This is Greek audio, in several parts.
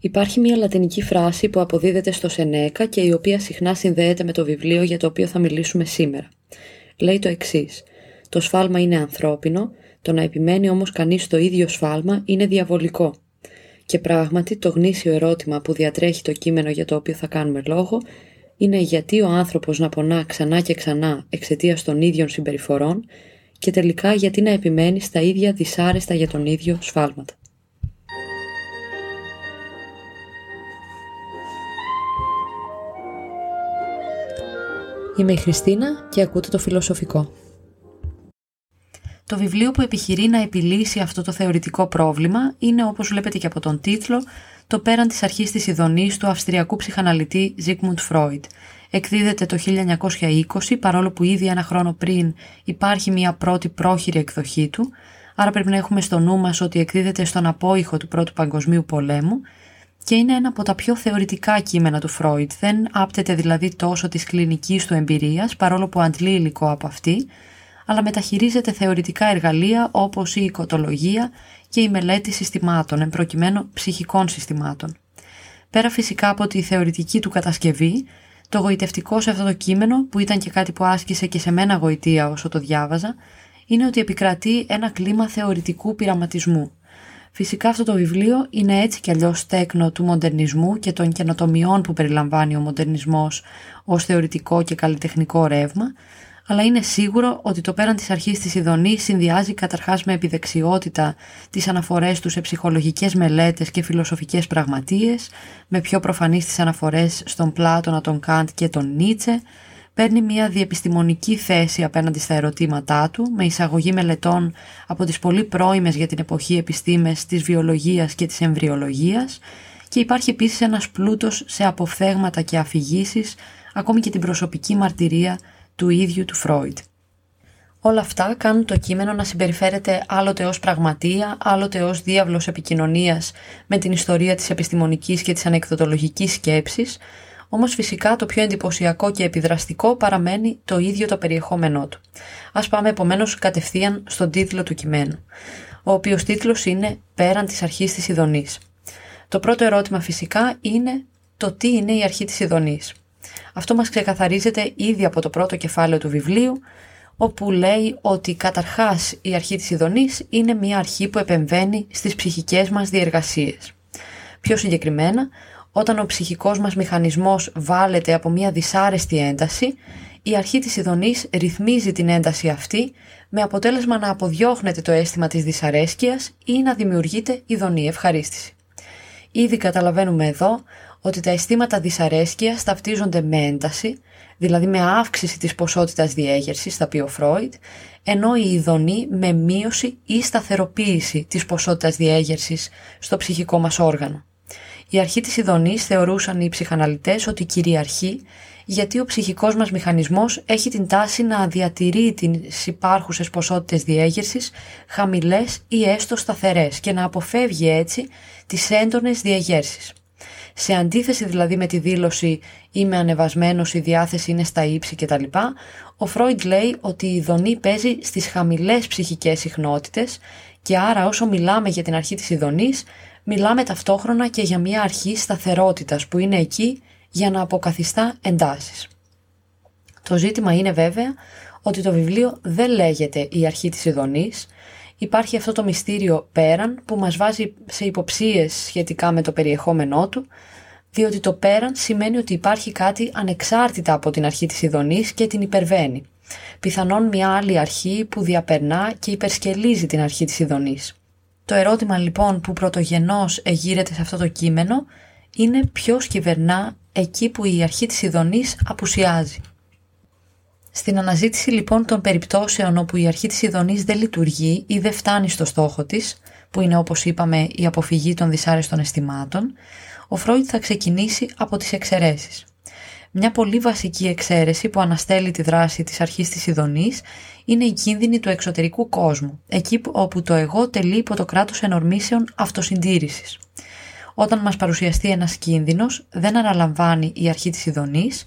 Υπάρχει μια λατινική φράση που αποδίδεται στο Σενέκα και η οποία συχνά συνδέεται με το βιβλίο για το οποίο θα μιλήσουμε σήμερα. Λέει το εξής. Το σφάλμα είναι ανθρώπινο, το να επιμένει όμως κανείς στο ίδιο σφάλμα είναι διαβολικό. Και πράγματι το γνήσιο ερώτημα που διατρέχει το κείμενο για το οποίο θα κάνουμε λόγο είναι γιατί ο άνθρωπος να πονά ξανά και ξανά εξαιτίας των ίδιων συμπεριφορών και τελικά γιατί να επιμένει στα ίδια δυσάρεστα για τον ίδιο σφάλματα. Είμαι η Χριστίνα και ακούτε το Φιλοσοφικό. Το βιβλίο που επιχειρεί να επιλύσει αυτό το θεωρητικό πρόβλημα είναι όπως βλέπετε και από τον τίτλο το πέραν της αρχής της ειδονής του αυστριακού ψυχαναλυτή Ζίγμουντ Φρόιντ. Εκδίδεται το 1920 παρόλο που ήδη ένα χρόνο πριν υπάρχει μια πρώτη πρόχειρη εκδοχή του άρα πρέπει να έχουμε στο νου μας ότι εκδίδεται στον απόϊχο του Πρώτου Παγκοσμίου Πολέμου και είναι ένα από τα πιο θεωρητικά κείμενα του Φρόιτ. Δεν άπτεται δηλαδή τόσο της κλινικής του εμπειρίας, παρόλο που αντλεί υλικό από αυτή, αλλά μεταχειρίζεται θεωρητικά εργαλεία όπως η οικοτολογία και η μελέτη συστημάτων, εμπροκειμένου ψυχικών συστημάτων. Πέρα φυσικά από τη θεωρητική του κατασκευή, το γοητευτικό σε αυτό το κείμενο, που ήταν και κάτι που άσκησε και σε μένα γοητεία όσο το διάβαζα, είναι ότι επικρατεί ένα κλίμα θεωρητικού πειραματισμού. Φυσικά αυτό το βιβλίο είναι έτσι κι αλλιώς τέκνο του μοντερνισμού και των καινοτομιών που περιλαμβάνει ο μοντερνισμός ως θεωρητικό και καλλιτεχνικό ρεύμα, αλλά είναι σίγουρο ότι το πέραν της αρχής της ειδονής συνδυάζει καταρχάς με επιδεξιότητα τις αναφορές του σε ψυχολογικές μελέτες και φιλοσοφικές πραγματείες, με πιο προφανείς τις αναφορές στον Πλάτωνα, τον Καντ και τον Νίτσε, παίρνει μια διεπιστημονική θέση απέναντι στα ερωτήματά του, με εισαγωγή μελετών από τις πολύ πρώιμες για την εποχή επιστήμες της βιολογίας και της εμβριολογίας και υπάρχει επίσης ένας πλούτος σε αποφθέγματα και αφηγήσεις, ακόμη και την προσωπική μαρτυρία του ίδιου του Φρόιτ. Όλα αυτά κάνουν το κείμενο να συμπεριφέρεται άλλοτε ως πραγματεία, άλλοτε ως διάβλος επικοινωνίας με την ιστορία της επιστημονικής και της ανεκδοτολογικής σκέψης, όμως φυσικά το πιο εντυπωσιακό και επιδραστικό παραμένει το ίδιο το περιεχόμενό του. Ας πάμε επομένως κατευθείαν στον τίτλο του κειμένου, ο οποίος τίτλος είναι «Πέραν της αρχής της Ιδονής». Το πρώτο ερώτημα φυσικά είναι το τι είναι η αρχή της Ιδονής. Αυτό μας ξεκαθαρίζεται ήδη από το πρώτο κεφάλαιο του βιβλίου, όπου λέει ότι καταρχάς η αρχή της Ιδονής είναι μια αρχή που επεμβαίνει στις ψυχικές μας διεργασίες. Πιο συγκεκριμένα, όταν ο ψυχικός μας μηχανισμός βάλεται από μια δυσάρεστη ένταση, η αρχή της ειδονής ρυθμίζει την ένταση αυτή με αποτέλεσμα να αποδιώχνεται το αίσθημα της δυσαρέσκειας ή να δημιουργείται ειδονή ευχαρίστηση. Ήδη καταλαβαίνουμε εδώ ότι τα αισθήματα δυσαρέσκειας ταυτίζονται με ένταση, δηλαδή με αύξηση της ποσότητας διέγερσης, θα πει ο Φρόιτ, ενώ η ειδονή με μείωση ή σταθεροποίηση της ποσότητας διέγερσης στο ψυχικό μας όργανο. Η αρχή της ειδονής θεωρούσαν οι ψυχαναλυτές ότι κυριαρχεί γιατί ο ψυχικός μας μηχανισμός έχει την τάση να διατηρεί τις υπάρχουσες ποσότητες διέγερσης χαμηλές ή έστω σταθερές και να αποφεύγει έτσι τις έντονες διαγέρσεις. Σε αντίθεση δηλαδή με τη δήλωση «είμαι ανεβασμένος, η διάθεση είναι στα ύψη» κτλ. Ο Φρόιντ λέει ότι η ειδονή παίζει στις χαμηλές ψυχικές συχνότητες και άρα όσο μιλάμε για την αρχή της ειδονής μιλάμε ταυτόχρονα και για μια αρχή σταθερότητας που είναι εκεί για να αποκαθιστά εντάσεις. Το ζήτημα είναι βέβαια ότι το βιβλίο δεν λέγεται «Η αρχή της ειδονής», υπάρχει αυτό το μυστήριο πέραν που μας βάζει σε υποψίες σχετικά με το περιεχόμενό του, διότι το πέραν σημαίνει ότι υπάρχει κάτι ανεξάρτητα από την αρχή της ειδονής και την υπερβαίνει. Πιθανόν μια άλλη αρχή που διαπερνά και υπερσκελίζει την αρχή της ειδονής. Το ερώτημα λοιπόν που πρωτογενώς εγείρεται σε αυτό το κείμενο είναι ποιος κυβερνά εκεί που η αρχή της ειδονής απουσιάζει. Στην αναζήτηση λοιπόν των περιπτώσεων όπου η αρχή της ειδονής δεν λειτουργεί ή δεν φτάνει στο στόχο της, που είναι όπως είπαμε η αποφυγή των δυσάρεστων αισθημάτων, ο Φρόιτ θα ξεκινήσει από τις εξαιρέσεις. Μια πολύ βασική εξαίρεση που αναστέλει τη δράση της αρχής της ειδονής είναι η κίνδυνη του εξωτερικού κόσμου, εκεί όπου το εγώ τελεί υπό το κράτος ενορμήσεων αυτοσυντήρησης. Όταν μας παρουσιαστεί ένας κίνδυνος, δεν αναλαμβάνει η αρχή της ειδονής,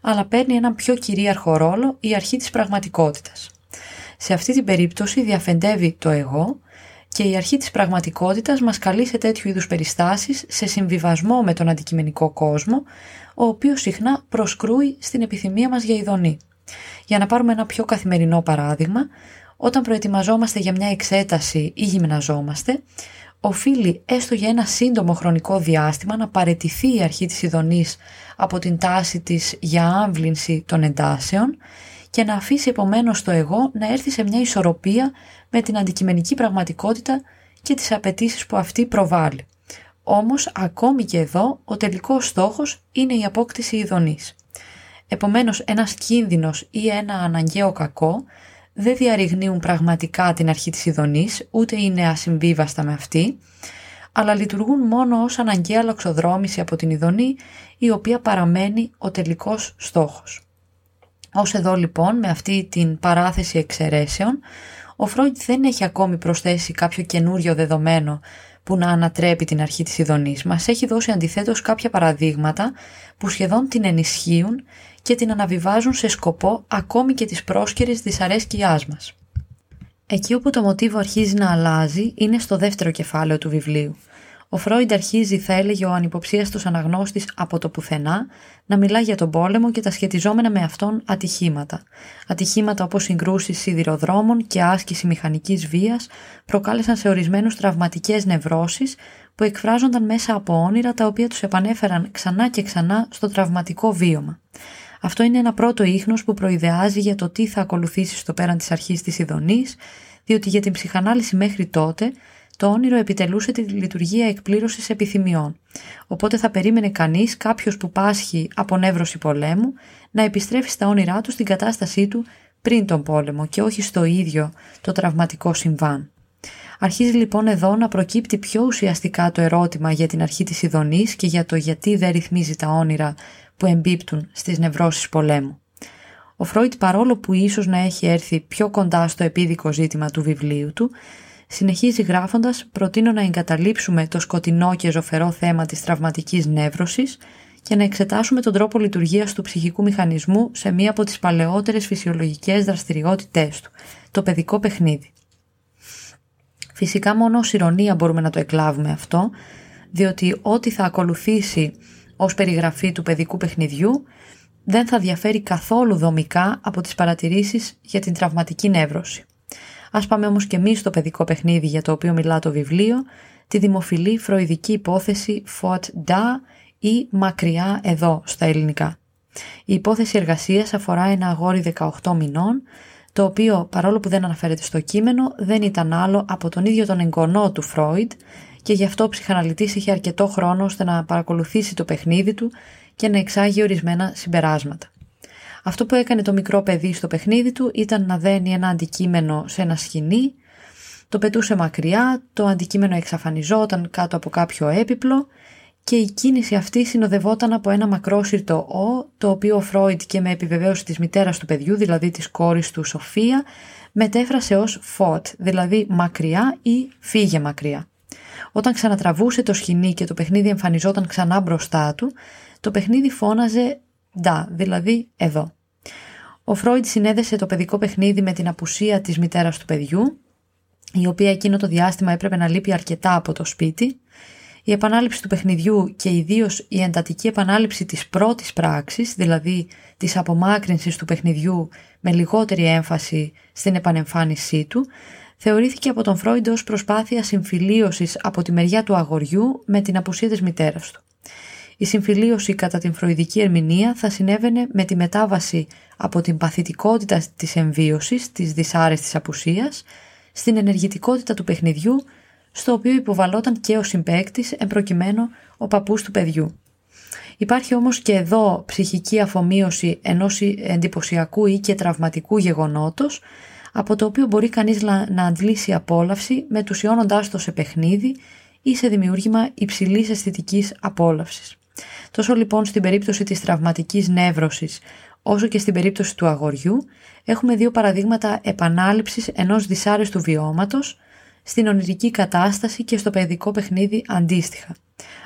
αλλά παίρνει έναν πιο κυρίαρχο ρόλο η αρχή της πραγματικότητας. Σε αυτή την περίπτωση διαφεντεύει το εγώ και η αρχή της πραγματικότητας μας καλεί σε τέτοιου είδους περιστάσεις σε συμβιβασμό με τον αντικειμενικό κόσμο, ο οποίος συχνά προσκρούει στην επιθυμία μας για ειδονή. Για να πάρουμε ένα πιο καθημερινό παράδειγμα, όταν προετοιμαζόμαστε για μια εξέταση ή γυμναζόμαστε, οφείλει έστω για ένα σύντομο χρονικό διάστημα να παρετηθεί η αρχή της ειδονής από την τάση της για άμβλυνση των εντάσεων και να αφήσει επομένως το εγώ να έρθει σε μια ισορροπία με την αντικειμενική πραγματικότητα και τις απαιτήσεις που αυτή προβάλλει. Όμως ακόμη και εδώ ο τελικός στόχος είναι η απόκτηση ειδονής. Επομένως ένας κίνδυνος ή ένα αναγκαίο κακό δεν διαρριγνύουν πραγματικά την αρχή της ειδονής, ούτε είναι ασυμβίβαστα με αυτή, αλλά λειτουργούν μόνο ως αναγκαία λοξοδρόμηση από την ειδονή, η οποία παραμένει ο τελικός στόχος. Ως εδώ λοιπόν με αυτή την παράθεση εξαιρέσεων, ο Φρόιντ δεν έχει ακόμη προσθέσει κάποιο καινούριο δεδομένο που να ανατρέπει την αρχή της ειδονής. Μας έχει δώσει αντιθέτως κάποια παραδείγματα που σχεδόν την ενισχύουν και την αναβιβάζουν σε σκοπό ακόμη και της πρόσκαιρης δυσαρέσκειάς μας. Εκεί όπου το μοτίβο αρχίζει να αλλάζει είναι στο δεύτερο κεφάλαιο του βιβλίου. Ο Φρόιντ αρχίζει, θα έλεγε ο ανυποψίαστος αναγνώστης από το πουθενά, να μιλά για τον πόλεμο και τα σχετιζόμενα με αυτόν ατυχήματα. Ατυχήματα όπως συγκρούσεις σιδηροδρόμων και άσκηση μηχανικής βίας προκάλεσαν σε ορισμένους τραυματικές νευρώσεις που εκφράζονταν μέσα από όνειρα τα οποία τους επανέφεραν ξανά και ξανά στο τραυματικό βίωμα. Αυτό είναι ένα πρώτο ίχνος που προειδεάζει για το τι θα ακολουθήσει στο πέραν της αρχής της ειδονής, διότι για την ψυχανάλυση μέχρι τότε το όνειρο επιτελούσε τη λειτουργία εκπλήρωσης επιθυμιών. Οπότε θα περίμενε κανείς κάποιος που πάσχει από νεύρωση πολέμου να επιστρέφει στα όνειρά του στην κατάστασή του πριν τον πόλεμο και όχι στο ίδιο το τραυματικό συμβάν. Αρχίζει λοιπόν εδώ να προκύπτει πιο ουσιαστικά το ερώτημα για την αρχή της ειδονής και για το γιατί δεν ρυθμίζει τα όνειρα που εμπίπτουν στις νευρώσεις πολέμου. Ο Φρόιτ παρόλο που ίσως να έχει έρθει πιο κοντά στο επίδικο ζήτημα του βιβλίου του, συνεχίζει γράφοντας «Προτείνω να εγκαταλείψουμε το σκοτεινό και ζωφερό θέμα της τραυματικής νεύρωσης και να εξετάσουμε τον τρόπο λειτουργίας του ψυχικού μηχανισμού σε μία από τις παλαιότερες φυσιολογικές δραστηριότητές του, το παιδικό παιχνίδι. Φυσικά μόνο ως ηρωνία μπορούμε να το εκλάβουμε αυτό, διότι ό,τι θα ακολουθήσει ως περιγραφή του παιδικού παιχνιδιού δεν θα διαφέρει καθόλου δομικά από τις παρατηρήσεις για την τραυματική νεύρωση. Ας πάμε όμως και εμείς στο παιδικό παιχνίδι για το οποίο μιλά το βιβλίο, τη δημοφιλή φροηδική υπόθεση Fort Da ή Μακριά εδώ στα ελληνικά. Η υπόθεση εργασίας αφορά ένα αγόρι 18 μηνών, το οποίο παρόλο που δεν αναφέρεται στο κείμενο δεν ήταν άλλο από τον ίδιο τον εγγονό του Φρόιντ και γι' αυτό ο ψυχαναλυτής είχε αρκετό χρόνο ώστε να παρακολουθήσει το παιχνίδι του και να εξάγει ορισμένα συμπεράσματα. Αυτό που έκανε το μικρό παιδί στο παιχνίδι του ήταν να δένει ένα αντικείμενο σε ένα σκηνή, το πετούσε μακριά, το αντικείμενο εξαφανιζόταν κάτω από κάποιο έπιπλο και η κίνηση αυτή συνοδευόταν από ένα μακρόσυρτο «ο», το οποίο ο Φρόιντ και με επιβεβαίωση της μητέρας του παιδιού, δηλαδή της κόρης του Σοφία, μετέφρασε ως «φωτ», δηλαδή μακριά ή «φύγε μακριά». Όταν ξανατραβούσε το σκηνή και το παιχνίδι εμφανιζόταν ξανά μπροστά του, το παιχνίδι φώναζε «ντα», δηλαδή «εδώ». Ο Φρόιντ συνέδεσε το παιδικό παιχνίδι με την απουσία της μητέρας του παιδιού, η οποία εκείνο το διάστημα έπρεπε να λείπει αρκετά από το σπίτι, η επανάληψη του παιχνιδιού και ιδίως η εντατική επανάληψη της πρώτης πράξης, δηλαδή της απομάκρυνσης του παιχνιδιού με λιγότερη έμφαση στην επανεμφάνισή του, θεωρήθηκε από τον Φρόιντ ως προσπάθεια συμφιλίωσης από τη μεριά του αγοριού με την απουσία της μητέρας του. Η συμφιλίωση κατά την φροηδική ερμηνεία θα συνέβαινε με τη μετάβαση από την παθητικότητα της εμβίωσης, της δυσάρεστης απουσίας, στην ενεργητικότητα του παιχνιδιού, στο οποίο υποβαλόταν και ο συμπέκτης, εμπροκειμένου ο παππούς του παιδιού. Υπάρχει όμως και εδώ ψυχική αφομοίωση ενός εντυπωσιακού ή και τραυματικού γεγονότος, από το οποίο μπορεί κανείς να αντλήσει απόλαυση μετουσιώνοντάς το σε παιχνίδι ή σε δημιούργημα υψηλής αισθητικής απόλαυσης. Τόσο λοιπόν στην περίπτωση της τραυματικής νεύρωσης όσο και στην περίπτωση του αγοριού έχουμε δύο παραδείγματα επανάληψης ενός δυσάρεστου βιώματος στην ονειρική κατάσταση και στο παιδικό παιχνίδι αντίστοιχα.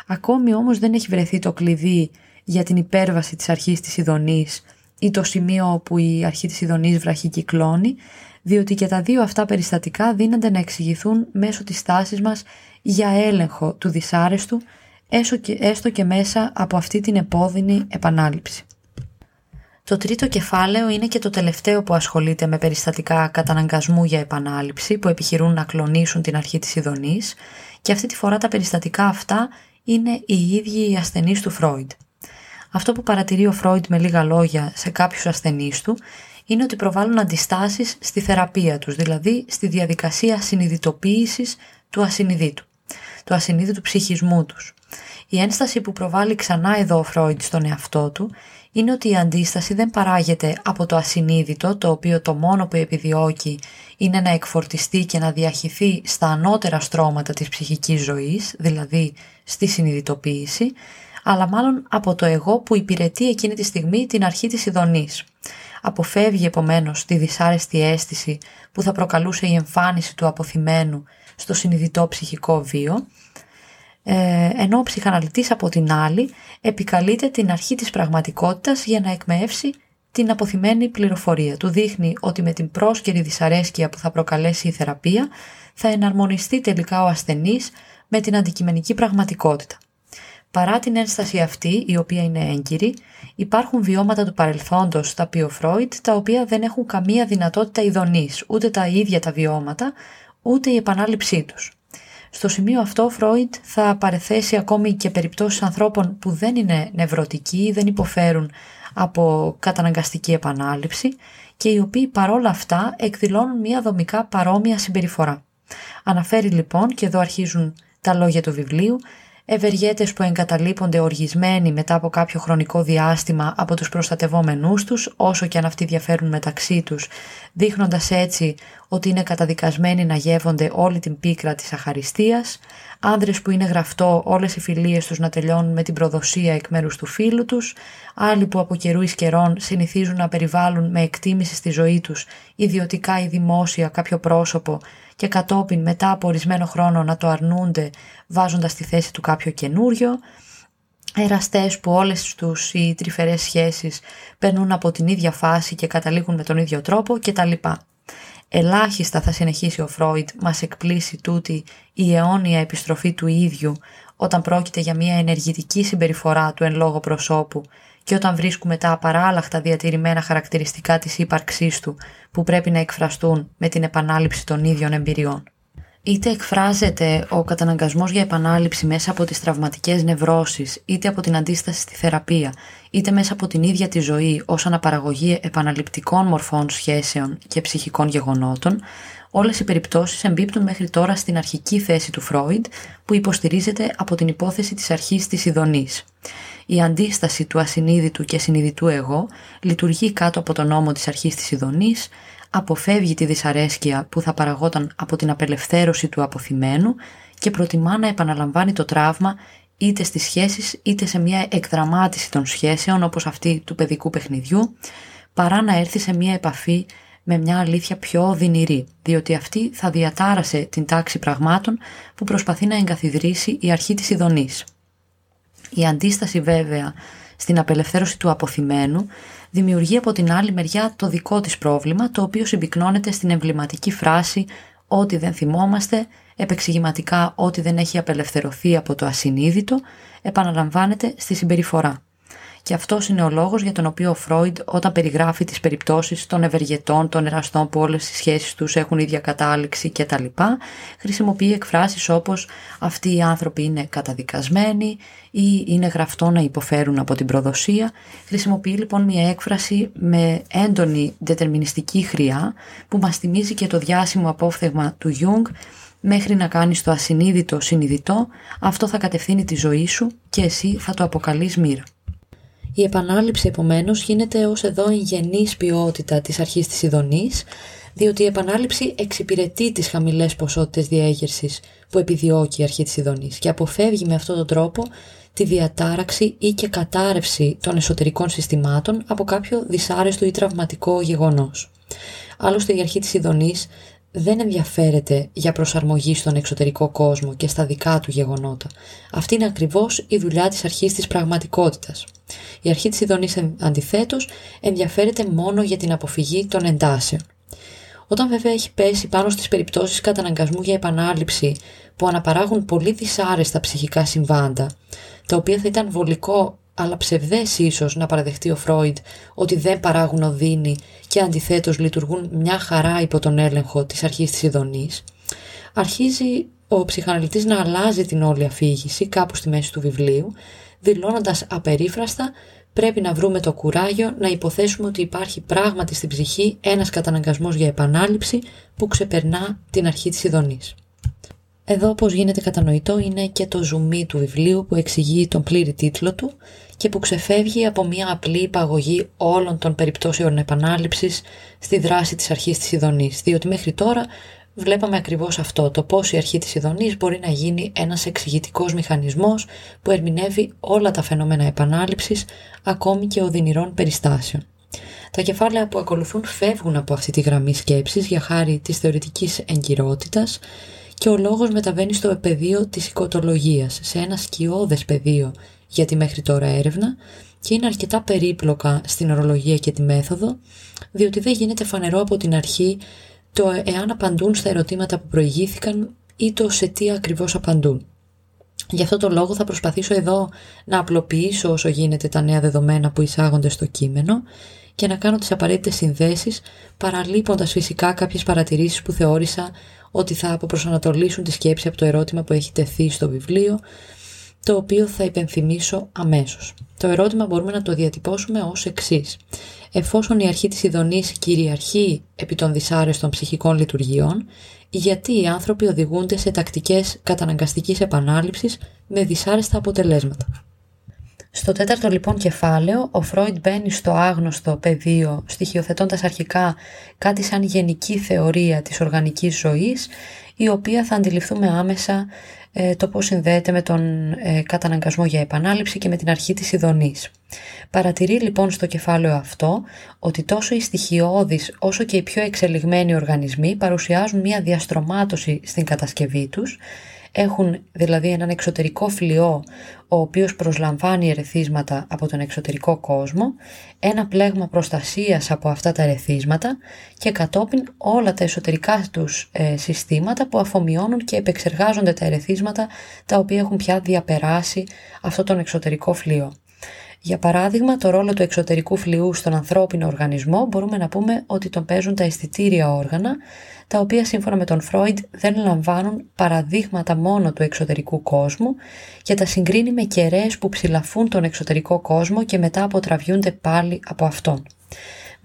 Ακόμη όμως δεν έχει βρεθεί το κλειδί για την υπέρβαση της αρχής της ειδονής ή το σημείο όπου η αρχή της ειδονής βραχικυκλώνει, διότι και τα δύο αυτά περιστατικά δίνονται να εξηγηθούν μέσω της στάσης μας για έλεγχο του δυσάρεστου, έστω και μέσα από αυτή την επώδυνη επανάληψη. Το τρίτο κεφάλαιο είναι και το τελευταίο που ασχολείται με περιστατικά καταναγκασμού για επανάληψη που επιχειρούν να κλονίσουν την αρχή της ειδονής και αυτή τη φορά τα περιστατικά αυτά είναι οι ίδιοι οι ασθενείς του Φρόιντ. Αυτό που παρατηρεί ο Φρόιντ με λίγα λόγια σε κάποιους ασθενείς του είναι ότι προβάλλουν αντιστάσεις στη θεραπεία τους, δηλαδή στη διαδικασία συνειδητοποίησης του ασυνειδήτου, του ασυνείδητου ψυχισμού τους. Η ένσταση που προβάλλει ξανά εδώ ο Φρόιντ στον εαυτό του είναι ότι η αντίσταση δεν παράγεται από το ασυνείδητο, το οποίο το μόνο που επιδιώκει είναι να εκφορτιστεί και να διαχυθεί στα ανώτερα στρώματα της ψυχικής ζωής, δηλαδή στη συνειδητοποίηση, αλλά μάλλον από το εγώ που υπηρετεί εκείνη τη στιγμή την αρχή της ειδονής. Αποφεύγει επομένως τη δυσάρεστη αίσθηση που θα προκαλούσε η εμφάνιση του αποθυμένου στο συνειδητό ψυχικό βίο ε, ενώ ο ψυχαναλυτής από την άλλη επικαλείται την αρχή της πραγματικότητας για να εκμεύσει την αποθυμένη πληροφορία. Του δείχνει ότι με την πρόσκαιρη δυσαρέσκεια που θα προκαλέσει η θεραπεία θα εναρμονιστεί τελικά ο ασθενής με την αντικειμενική πραγματικότητα. Παρά την ένσταση αυτή, η οποία είναι έγκυρη, υπάρχουν βιώματα του παρελθόντος, τα πει Φρόιτ, τα οποία δεν έχουν καμία δυνατότητα ειδονής, ούτε τα ίδια τα βιώματα, ούτε η επανάληψή τους. Στο σημείο αυτό ο Φρόιντ θα παρεθέσει ακόμη και περιπτώσεις ανθρώπων που δεν είναι νευρωτικοί, δεν υποφέρουν από καταναγκαστική επανάληψη και οι οποίοι παρόλα αυτά εκδηλώνουν μια δομικά παρόμοια συμπεριφορά. Αναφέρει λοιπόν, και εδώ αρχίζουν τα λόγια του βιβλίου, ευεργέτες που εγκαταλείπονται οργισμένοι μετά από κάποιο χρονικό διάστημα από τους προστατευόμενούς τους, όσο και αν αυτοί διαφέρουν μεταξύ τους, δείχνοντας έτσι ότι είναι καταδικασμένοι να γεύονται όλη την πίκρα της αχαριστίας, άνδρες που είναι γραφτό όλες οι φιλίες τους να τελειώνουν με την προδοσία εκ μέρους του φίλου τους, άλλοι που από καιρού εις καιρών συνηθίζουν να περιβάλλουν με εκτίμηση στη ζωή τους, ιδιωτικά ή δημόσια κάποιο πρόσωπο και κατόπιν μετά από ορισμένο χρόνο να το αρνούνται βάζοντας στη θέση του κάποιο καινούριο, εραστές που όλες τους οι τρυφερές σχέσεις περνούν από την ίδια φάση και καταλήγουν με τον ίδιο τρόπο κτλ. Ελάχιστα θα συνεχίσει ο Φρόιτ, μας εκπλήσει τούτη η αιώνια επιστροφή του ίδιου όταν πρόκειται για μια ενεργητική συμπεριφορά του εν λόγω προσώπου και όταν βρίσκουμε τα απαράλλαχτα διατηρημένα χαρακτηριστικά της ύπαρξής του που πρέπει να εκφραστούν με την επανάληψη των ίδιων εμπειριών. Είτε εκφράζεται ο καταναγκασμός για επανάληψη μέσα από τις τραυματικές νευρώσεις, είτε από την αντίσταση στη θεραπεία, είτε μέσα από την ίδια τη ζωή ως αναπαραγωγή επαναληπτικών μορφών σχέσεων και ψυχικών γεγονότων, όλες οι περιπτώσεις εμπίπτουν μέχρι τώρα στην αρχική θέση του Φρόιντ που υποστηρίζεται από την υπόθεση της αρχής της ειδονής. Η αντίσταση του ασυνείδητου και συνειδητού εγώ λειτουργεί κάτω από τον νόμο της αρχής της ειδονής, αποφεύγει τη δυσαρέσκεια που θα παραγόταν από την απελευθέρωση του αποθυμένου και προτιμά να επαναλαμβάνει το τραύμα είτε στις σχέσεις είτε σε μια εκδραμάτιση των σχέσεων όπως αυτή του παιδικού παιχνιδιού παρά να έρθει σε μια επαφή με μια αλήθεια πιο οδυνηρή, διότι αυτή θα διατάρασε την τάξη πραγμάτων που προσπαθεί να εγκαθιδρύσει η αρχή της ειδονής. Η αντίσταση βέβαια στην απελευθέρωση του αποθυμένου δημιουργεί από την άλλη μεριά το δικό της πρόβλημα, το οποίο συμπυκνώνεται στην εμβληματική φράση «Ό,τι δεν θυμόμαστε», επεξηγηματικά «Ό,τι δεν έχει απελευθερωθεί από το ασυνείδητο», επαναλαμβάνεται στη συμπεριφορά. Και αυτός είναι ο λόγος για τον οποίο ο Φρόιντ, όταν περιγράφει τις περιπτώσεις των ευεργετών, των εραστών που όλες οι σχέσεις τους έχουν ίδια κατάληξη κτλ., χρησιμοποιεί εκφράσεις όπως αυτοί οι άνθρωποι είναι καταδικασμένοι ή είναι γραφτό να υποφέρουν από την προδοσία. Χρησιμοποιεί λοιπόν μια έκφραση με έντονη δετερμινιστική χροιά που μας θυμίζει και το διάσημο απόφθεγμα του Γιουνγκ μέχρι να κάνεις το ασυνείδητο συνειδητό, αυτό θα κατευθύνει τη ζωή σου και εσύ θα το αποκαλείς μοίρα. Η επανάληψη επομένως γίνεται ως εδώ η γενής ποιότητα της αρχής της ειδονής, διότι η επανάληψη εξυπηρετεί τις χαμηλές ποσότητες διέγερσης που επιδιώκει η αρχή της ειδονής και αποφεύγει με αυτόν τον τρόπο τη διατάραξη ή και κατάρρευση των εσωτερικών συστημάτων από κάποιο δυσάρεστο ή τραυματικό γεγονός. Άλλωστε η αρχή της ειδονής δεν ενδιαφέρεται για προσαρμογή στον εξωτερικό κόσμο και στα δικά του γεγονότα. Αυτή είναι ακριβώς η δουλειά της αρχής της πραγματικότητας. Η αρχή της ειδονής αντιθέτως ενδιαφέρεται μόνο για την αποφυγή των εντάσεων. Όταν βέβαια έχει πέσει πάνω στις περιπτώσεις καταναγκασμού για επανάληψη που αναπαράγουν πολύ δυσάρεστα ψυχικά συμβάντα, τα οποία θα ήταν βολικό αλλά ψευδές ίσως να παραδεχτεί ο Φρόιντ ότι δεν παράγουν οδύνη και αντιθέτως λειτουργούν μια χαρά υπό τον έλεγχο της αρχής της ειδονής, αρχίζει ο ψυχαναλυτής να αλλάζει την όλη αφήγηση κάπου στη μέση του βιβλίου, δηλώνοντας απερίφραστα πρέπει να βρούμε το κουράγιο να υποθέσουμε ότι υπάρχει πράγματι στην ψυχή ένας καταναγκασμός για επανάληψη που ξεπερνά την αρχή της ειδονής. Εδώ όπως γίνεται κατανοητό είναι και το ζουμί του βιβλίου που εξηγεί τον πλήρη τίτλο του και που ξεφεύγει από μια απλή υπαγωγή όλων των περιπτώσεων επανάληψης στη δράση της αρχής της ειδονής, διότι μέχρι τώρα βλέπαμε ακριβώς αυτό, το πώς η αρχή της ειδονής μπορεί να γίνει ένας εξηγητικός μηχανισμός που ερμηνεύει όλα τα φαινόμενα επανάληψης, ακόμη και οδυνηρών περιστάσεων. Τα κεφάλαια που ακολουθούν φεύγουν από αυτή τη γραμμή σκέψης για χάρη της θεωρητικής εγκυρότητας και ο λόγος μεταβαίνει στο πεδίο της οικοτολογίας, σε ένα σκιώδες πεδίο για τη μέχρι τώρα έρευνα και είναι αρκετά περίπλοκα στην ορολογία και τη μέθοδο, διότι δεν γίνεται φανερό από την αρχή το εάν απαντούν στα ερωτήματα που προηγήθηκαν ή το σε τι ακριβώς απαντούν. Γι' αυτό το λόγο θα προσπαθήσω εδώ να απλοποιήσω όσο γίνεται τα νέα δεδομένα που εισάγονται στο κείμενο και να κάνω τις απαραίτητες συνδέσεις παραλείποντας φυσικά κάποιες παρατηρήσεις που θεώρησα ότι θα αποπροσανατολίσουν τη σκέψη από το ερώτημα που έχει τεθεί στο βιβλίο το οποίο θα υπενθυμίσω αμέσως. Το ερώτημα μπορούμε να το διατυπώσουμε ως εξής. Εφόσον η αρχή της ειδονής κυριαρχεί επί των δυσάρεστων ψυχικών λειτουργιών, γιατί οι άνθρωποι οδηγούνται σε τακτικές καταναγκαστικής επανάληψης με δυσάρεστα αποτελέσματα. Στο τέταρτο λοιπόν κεφάλαιο, ο Φρόιντ μπαίνει στο άγνωστο πεδίο, στοιχειοθετώντας αρχικά κάτι σαν γενική θεωρία της οργανικής ζωής, η οποία θα αντιληφθούμε άμεσα ε, το πώς συνδέεται με τον ε, καταναγκασμό για επανάληψη και με την αρχή της ειδονής. Παρατηρεί λοιπόν στο κεφάλαιο αυτό ότι τόσο οι στοιχειώδεις όσο και οι πιο εξελιγμένοι οργανισμοί παρουσιάζουν μια διαστρωμάτωση στην κατασκευή τους έχουν δηλαδή έναν εξωτερικό φλοιό ο οποίος προσλαμβάνει ερεθίσματα από τον εξωτερικό κόσμο, ένα πλέγμα προστασίας από αυτά τα ερεθίσματα και κατόπιν όλα τα εσωτερικά τους ε, συστήματα που αφομοιώνουν και επεξεργάζονται τα ερεθίσματα τα οποία έχουν πια διαπεράσει αυτό τον εξωτερικό φλοιό. Για παράδειγμα, το ρόλο του εξωτερικού φλοιού στον ανθρώπινο οργανισμό μπορούμε να πούμε ότι τον παίζουν τα αισθητήρια όργανα, τα οποία σύμφωνα με τον Φρόιντ δεν λαμβάνουν παραδείγματα μόνο του εξωτερικού κόσμου και τα συγκρίνει με κεραίες που ψηλαφούν τον εξωτερικό κόσμο και μετά αποτραβιούνται πάλι από αυτόν.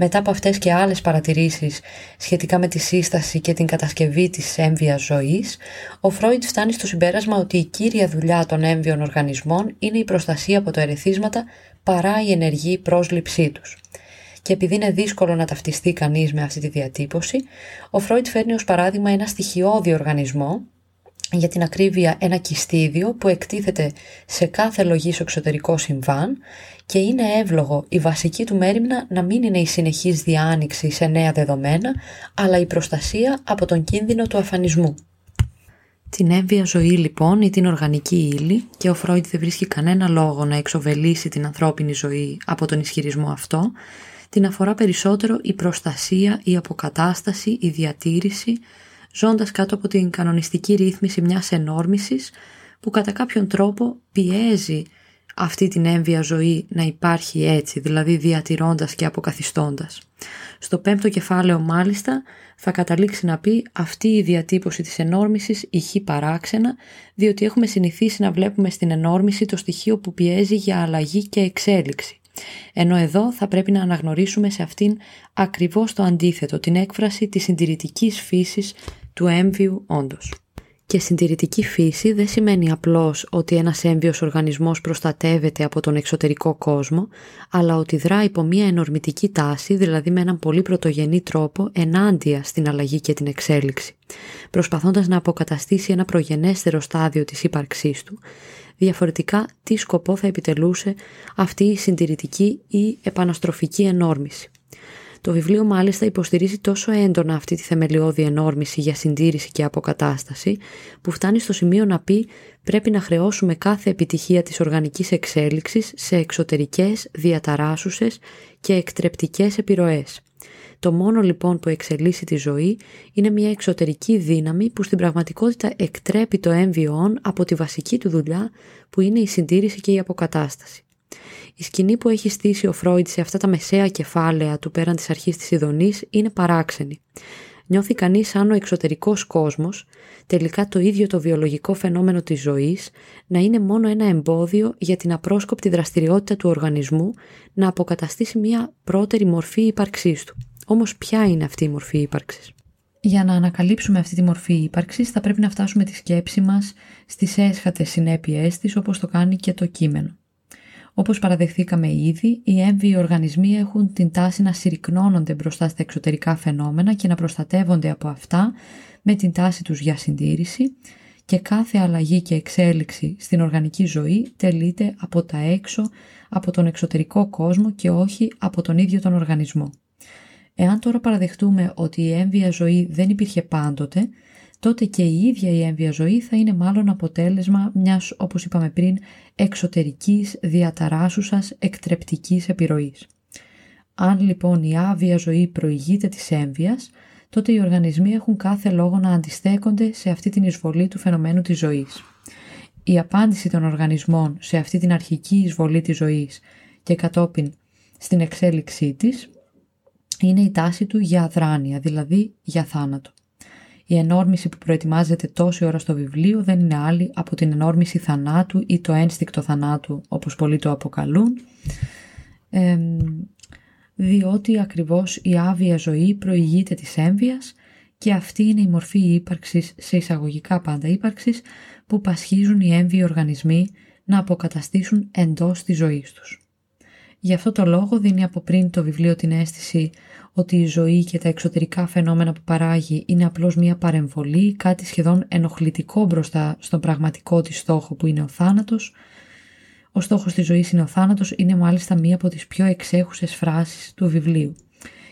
Μετά από αυτές και άλλες παρατηρήσεις σχετικά με τη σύσταση και την κατασκευή της έμβιας ζωής, ο Φρόιντ φτάνει στο συμπέρασμα ότι η κύρια δουλειά των έμβιων οργανισμών είναι η προστασία από το ερεθίσματα παρά η ενεργή πρόσληψή τους. Και επειδή είναι δύσκολο να ταυτιστεί κανείς με αυτή τη διατύπωση, ο Φρόιτ φέρνει ως παράδειγμα ένα στοιχειώδη οργανισμό, για την ακρίβεια ένα κυστίδιο που εκτίθεται σε κάθε λογής εξωτερικό συμβάν και είναι εύλογο η βασική του μέρημνα να μην είναι η συνεχής διάνοιξη σε νέα δεδομένα, αλλά η προστασία από τον κίνδυνο του αφανισμού. Την έμβια ζωή λοιπόν ή την οργανική ύλη και ο Φρόιντ δεν βρίσκει κανένα λόγο να εξοβελήσει την ανθρώπινη ζωή από τον ισχυρισμό αυτό, την αφορά περισσότερο η προστασία, η αποκατάσταση, η διατήρηση, ζώντας κάτω από την κανονιστική ρύθμιση μιας ενόρμησης που κατά κάποιον τρόπο πιέζει αυτή την έμβια ζωή να υπάρχει έτσι, δηλαδή διατηρώντας και αποκαθιστώντας. Στο πέμπτο κεφάλαιο μάλιστα θα καταλήξει να πει αυτή η διατύπωση της ενόρμησης ηχεί παράξενα, διότι έχουμε συνηθίσει να βλέπουμε στην ενόρμηση το στοιχείο που πιέζει για αλλαγή και εξέλιξη. Ενώ εδώ θα πρέπει να αναγνωρίσουμε σε αυτήν ακριβώς το αντίθετο, την έκφραση της συντηρητικής φύσης του έμβιου όντως. Και συντηρητική φύση δεν σημαίνει απλώς ότι ένας έμβιος οργανισμός προστατεύεται από τον εξωτερικό κόσμο, αλλά ότι δρά υπό μια ενορμητική τάση, δηλαδή με έναν πολύ πρωτογενή τρόπο, ενάντια στην αλλαγή και την εξέλιξη, προσπαθώντας να αποκαταστήσει ένα προγενέστερο στάδιο της ύπαρξής του, διαφορετικά τι σκοπό θα επιτελούσε αυτή η συντηρητική ή επαναστροφική ενόρμηση; Το βιβλίο μάλιστα υποστηρίζει τόσο έντονα αυτή τη θεμελιώδη ενόρμηση για συντήρηση και αποκατάσταση που φτάνει στο σημείο να πει πρέπει να χρεώσουμε κάθε επιτυχία της οργανικής εξέλιξης σε εξωτερικές, διαταράσουσες και εκτρεπτικές επιρροές. Το μόνο λοιπόν που εξελίσσει τη ζωή είναι μια εξωτερική δύναμη που στην πραγματικότητα εκτρέπει το έμβιον από τη βασική του δουλειά που είναι η συντήρηση και η αποκατάσταση. Η σκηνή που έχει στήσει ο Φρόιντ σε αυτά τα μεσαία κεφάλαια του πέραν της αρχής της ειδονής είναι παράξενη. Νιώθει κανείς σαν ο εξωτερικός κόσμος, τελικά το ίδιο το βιολογικό φαινόμενο της ζωής, να είναι μόνο ένα εμπόδιο για την απρόσκοπτη δραστηριότητα του οργανισμού να αποκαταστήσει μια πρώτερη μορφή ύπαρξής του. Όμως ποια είναι αυτή η μορφή ύπαρξης; Για να ανακαλύψουμε αυτή τη μορφή ύπαρξης θα πρέπει να φτάσουμε τη σκέψη μας στις έσχατες συνέπειές της όπως το κάνει και το κείμενο. Όπως παραδεχθήκαμε ήδη, οι έμβιοι οργανισμοί έχουν την τάση να συρρυκνώνονται μπροστά στα εξωτερικά φαινόμενα και να προστατεύονται από αυτά με την τάση τους για συντήρηση και κάθε αλλαγή και εξέλιξη στην οργανική ζωή τελείται από τα έξω, από τον εξωτερικό κόσμο και όχι από τον ίδιο τον οργανισμό. Εάν τώρα παραδεχτούμε ότι η έμβια ζωή δεν υπήρχε πάντοτε, τότε και η ίδια η έμβια ζωή θα είναι μάλλον αποτέλεσμα μιας, όπως είπαμε πριν, εξωτερικής, διαταράσουσας, εκτρεπτικής επιρροής. Αν λοιπόν η άβια ζωή προηγείται της έμβιας, τότε οι οργανισμοί έχουν κάθε λόγο να αντιστέκονται σε αυτή την εισβολή του φαινομένου της ζωής. Η απάντηση των οργανισμών σε αυτή την αρχική εισβολή της ζωής και κατόπιν στην εξέλιξή της είναι η τάση του για αδράνεια, δηλαδή για θάνατο. Η ενόρμηση που προετοιμάζεται τόση ώρα στο βιβλίο δεν είναι άλλη από την ενόρμηση θανάτου ή το ένστικτο θανάτου, όπως πολλοί το αποκαλούν, διότι ακριβώς η άβια ζωή προηγείται της έμβιας και αυτή είναι η μορφή ύπαρξης, σε εισαγωγικά πάντα ύπαρξης, που πασχίζουν οι έμβιοι οργανισμοί να αποκαταστήσουν εντός της ζωής τους. Γι' αυτό το λόγο δίνει από πριν το βιβλίο την αίσθηση ότι η ζωή και τα εξωτερικά φαινόμενα που παράγει είναι απλώς μια παρεμβολή, κάτι σχεδόν ενοχλητικό μπροστά στον πραγματικό της στόχο που είναι ο θάνατος. Ο στόχος της ζωής είναι ο θάνατος, είναι μάλιστα μία από τις πιο εξέχουσες φράσεις του βιβλίου.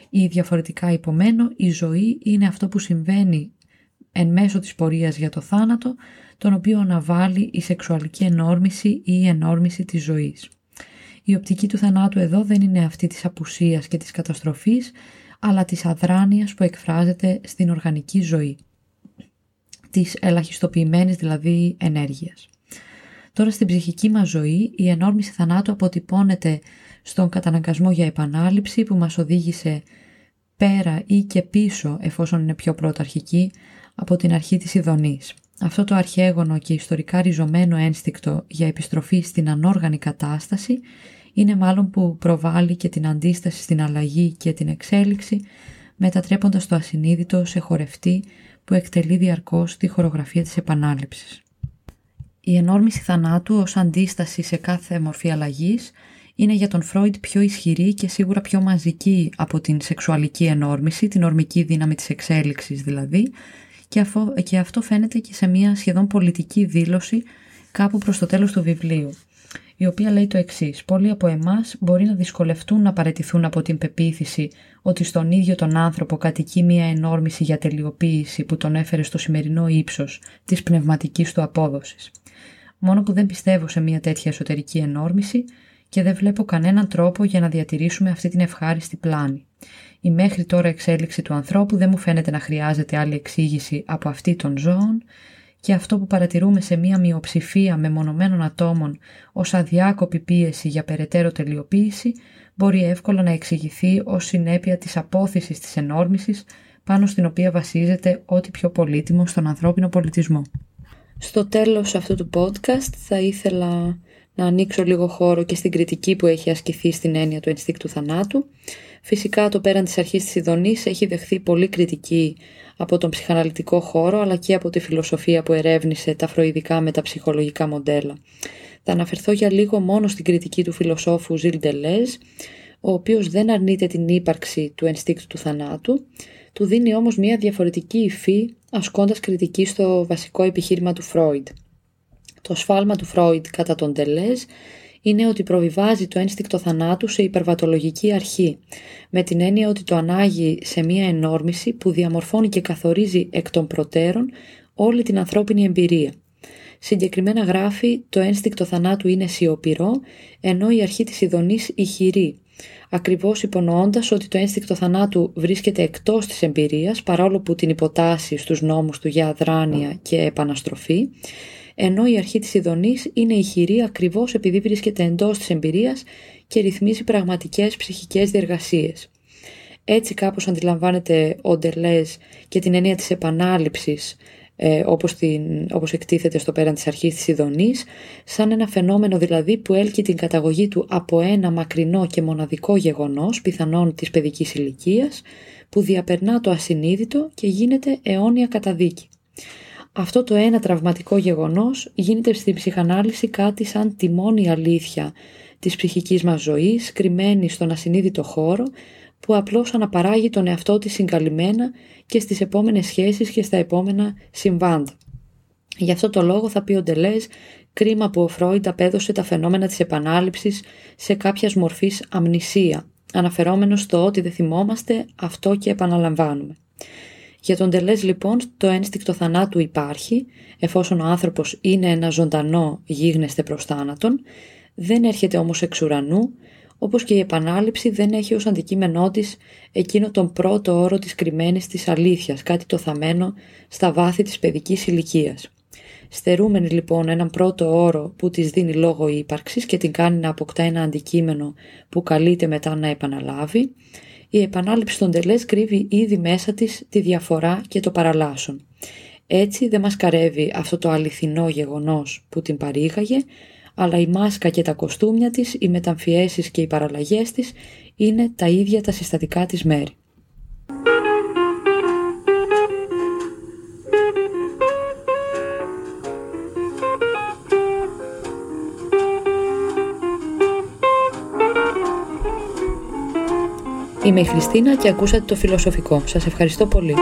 Ή διαφορετικά υπομένω, η ζωή είναι αυτό που συμβαίνει εν μέσω της πορείας για το θάνατο, τον οποίο αναβάλει η σεξουαλική ενόρμηση ή η ενόρμηση της ζωής. Η οπτική του θανάτου εδώ δεν είναι αυτή της απουσίας και της καταστροφής, αλλά της αδράνειας που εκφράζεται στην οργανική ζωή, της ελαχιστοποιημένης δηλαδή ενέργειας. Τώρα στην ψυχική μας ζωή η ενόρμηση θανάτου αποτυπώνεται στον καταναγκασμό για επανάληψη που μας οδήγησε πέρα ή και πίσω εφόσον είναι πιο πρωταρχική από την αρχή της ειδονής. Αυτό το αρχαίγωνο και ιστορικά ριζωμένο ένστικτο για επιστροφή στην ανόργανη κατάσταση είναι μάλλον που προβάλλει και την αντίσταση στην αλλαγή και την εξέλιξη, μετατρέποντας το ασυνείδητο σε χορευτή που εκτελεί διαρκώς τη χορογραφία της επανάληψης. Η ενόρμηση θανάτου ως αντίσταση σε κάθε μορφή αλλαγής είναι για τον Φρόιντ πιο ισχυρή και σίγουρα πιο μαζική από την σεξουαλική ενόρμηση, την ορμική δύναμη της εξέλιξης δηλαδή, και αυτό φαίνεται και σε μια σχεδόν πολιτική δήλωση κάπου προς το τέλος του βιβλίου η οποία λέει το εξής. Πολλοί από εμάς μπορεί να δυσκολευτούν να παρετηθούν από την πεποίθηση ότι στον ίδιο τον άνθρωπο κατοικεί μια ενόρμηση για τελειοποίηση που τον έφερε στο σημερινό ύψος της πνευματικής του απόδοσης. Μόνο που δεν πιστεύω σε μια τέτοια εσωτερική ενόρμηση και δεν βλέπω κανέναν τρόπο για να διατηρήσουμε αυτή την ευχάριστη πλάνη. Η μέχρι τώρα εξέλιξη του ανθρώπου δεν μου φαίνεται να χρειάζεται άλλη εξήγηση από αυτή των ζώων και αυτό που παρατηρούμε σε μία μειοψηφία μεμονωμένων ατόμων ως αδιάκοπη πίεση για περαιτέρω τελειοποίηση μπορεί εύκολα να εξηγηθεί ως συνέπεια της απόθυσης της ενόρμησης πάνω στην οποία βασίζεται ό,τι πιο πολύτιμο στον ανθρώπινο πολιτισμό. Στο τέλος αυτού του podcast θα ήθελα να ανοίξω λίγο χώρο και στην κριτική που έχει ασκηθεί στην έννοια του ενστίκτου θανάτου. Φυσικά το πέραν της αρχής της ειδονής έχει δεχθεί πολύ κριτική από τον ψυχαναλυτικό χώρο αλλά και από τη φιλοσοφία που ερεύνησε τα φροηδικά με τα ψυχολογικά μοντέλα. Θα αναφερθώ για λίγο μόνο στην κριτική του φιλοσόφου Ζιλ Ντελέζ, ο οποίος δεν αρνείται την ύπαρξη του ενστίκτου του θανάτου, του δίνει όμως μια διαφορετική υφή ασκώντας κριτική στο βασικό επιχείρημα του Φρόιντ. Το σφάλμα του Φρόιντ κατά τον Ντελέζ είναι ότι προβιβάζει το ένστικτο θανάτου σε υπερβατολογική αρχή, με την έννοια ότι το ανάγει σε μία ενόρμηση που διαμορφώνει και καθορίζει εκ των προτέρων όλη την ανθρώπινη εμπειρία. Συγκεκριμένα γράφει το ένστικτο θανάτου είναι σιωπηρό, ενώ η αρχή της ειδονής ηχηρή, ακριβώς υπονοώντας ότι το ένστικτο θανάτου βρίσκεται εκτός της εμπειρίας, παρόλο που την υποτάσσει στους νόμους του για αδράνεια και επαναστροφή, ενώ η αρχή της ειδονής είναι ηχηρή ακριβώς επειδή βρίσκεται εντός της εμπειρίας και ρυθμίζει πραγματικές ψυχικές διεργασίες. Έτσι κάπως αντιλαμβάνεται ο Ντελές και την έννοια της επανάληψης ε, όπως, την, όπως εκτίθεται στο πέραν της αρχής της ειδονής, σαν ένα φαινόμενο δηλαδή που έλκει την καταγωγή του από ένα μακρινό και μοναδικό γεγονός, πιθανόν της παιδικής ηλικίας, που διαπερνά το ασυνείδητο και γίνεται αιώνια καταδίκη. Αυτό το ένα τραυματικό γεγονός γίνεται στην ψυχανάλυση κάτι σαν τη μόνη αλήθεια της ψυχικής μας ζωής, κρυμμένη στον ασυνείδητο χώρο, που απλώς αναπαράγει τον εαυτό της συγκαλυμμένα και στις επόμενες σχέσεις και στα επόμενα συμβάντα. Γι' αυτό το λόγο θα πει ο Ντελές κρίμα που ο Φρόιντ απέδωσε τα φαινόμενα της επανάληψης σε κάποιας μορφής αμνησία, αναφερόμενος στο ότι δεν θυμόμαστε αυτό και επαναλαμβάνουμε. Για τον Τελές λοιπόν το ένστικτο θανάτου υπάρχει, εφόσον ο άνθρωπος είναι ένα ζωντανό γίγνεσθε προς θάνατον, δεν έρχεται όμως εξ ουρανού, όπως και η επανάληψη δεν έχει ως αντικείμενό της εκείνο τον πρώτο όρο της κρυμμένης της αλήθειας, κάτι το θαμένο στα βάθη της παιδικής ηλικίας. Στερούμενη λοιπόν έναν πρώτο όρο που της δίνει λόγο ύπαρξης και την κάνει να αποκτά ένα αντικείμενο που καλείται μετά να επαναλάβει, η επανάληψη των τελές κρύβει ήδη μέσα της τη διαφορά και το παραλάσσον. Έτσι δεν μας καρεύει αυτό το αληθινό γεγονός που την παρήγαγε, αλλά η μάσκα και τα κοστούμια της, οι μεταμφιέσεις και οι παραλλαγές της είναι τα ίδια τα συστατικά της μέρη. Είμαι η Χριστίνα και ακούσατε το φιλοσοφικό. Σας ευχαριστώ πολύ.